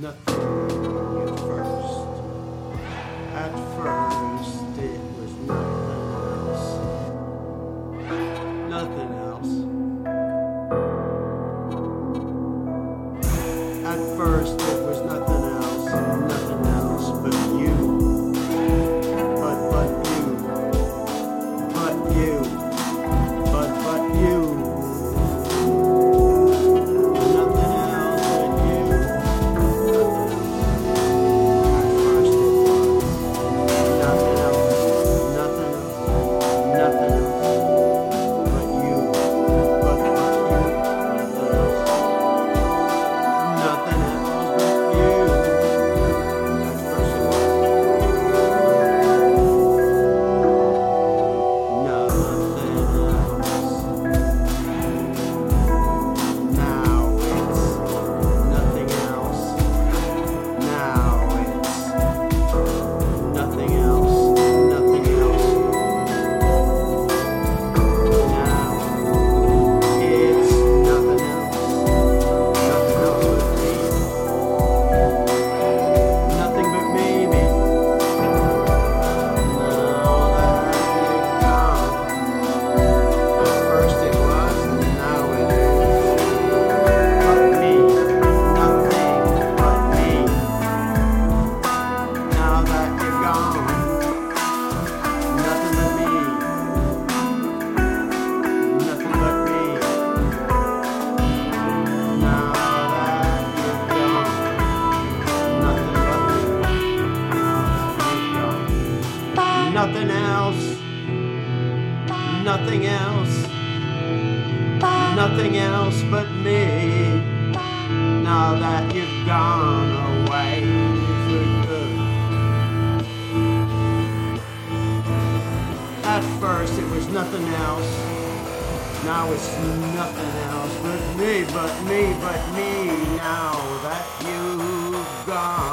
nothing at first. At first, it was nothing else. Nothing nothing else, nothing else but me. Now that you've gone away. At first it was nothing else, now it's nothing else but me, but me, but me. Now that you've gone.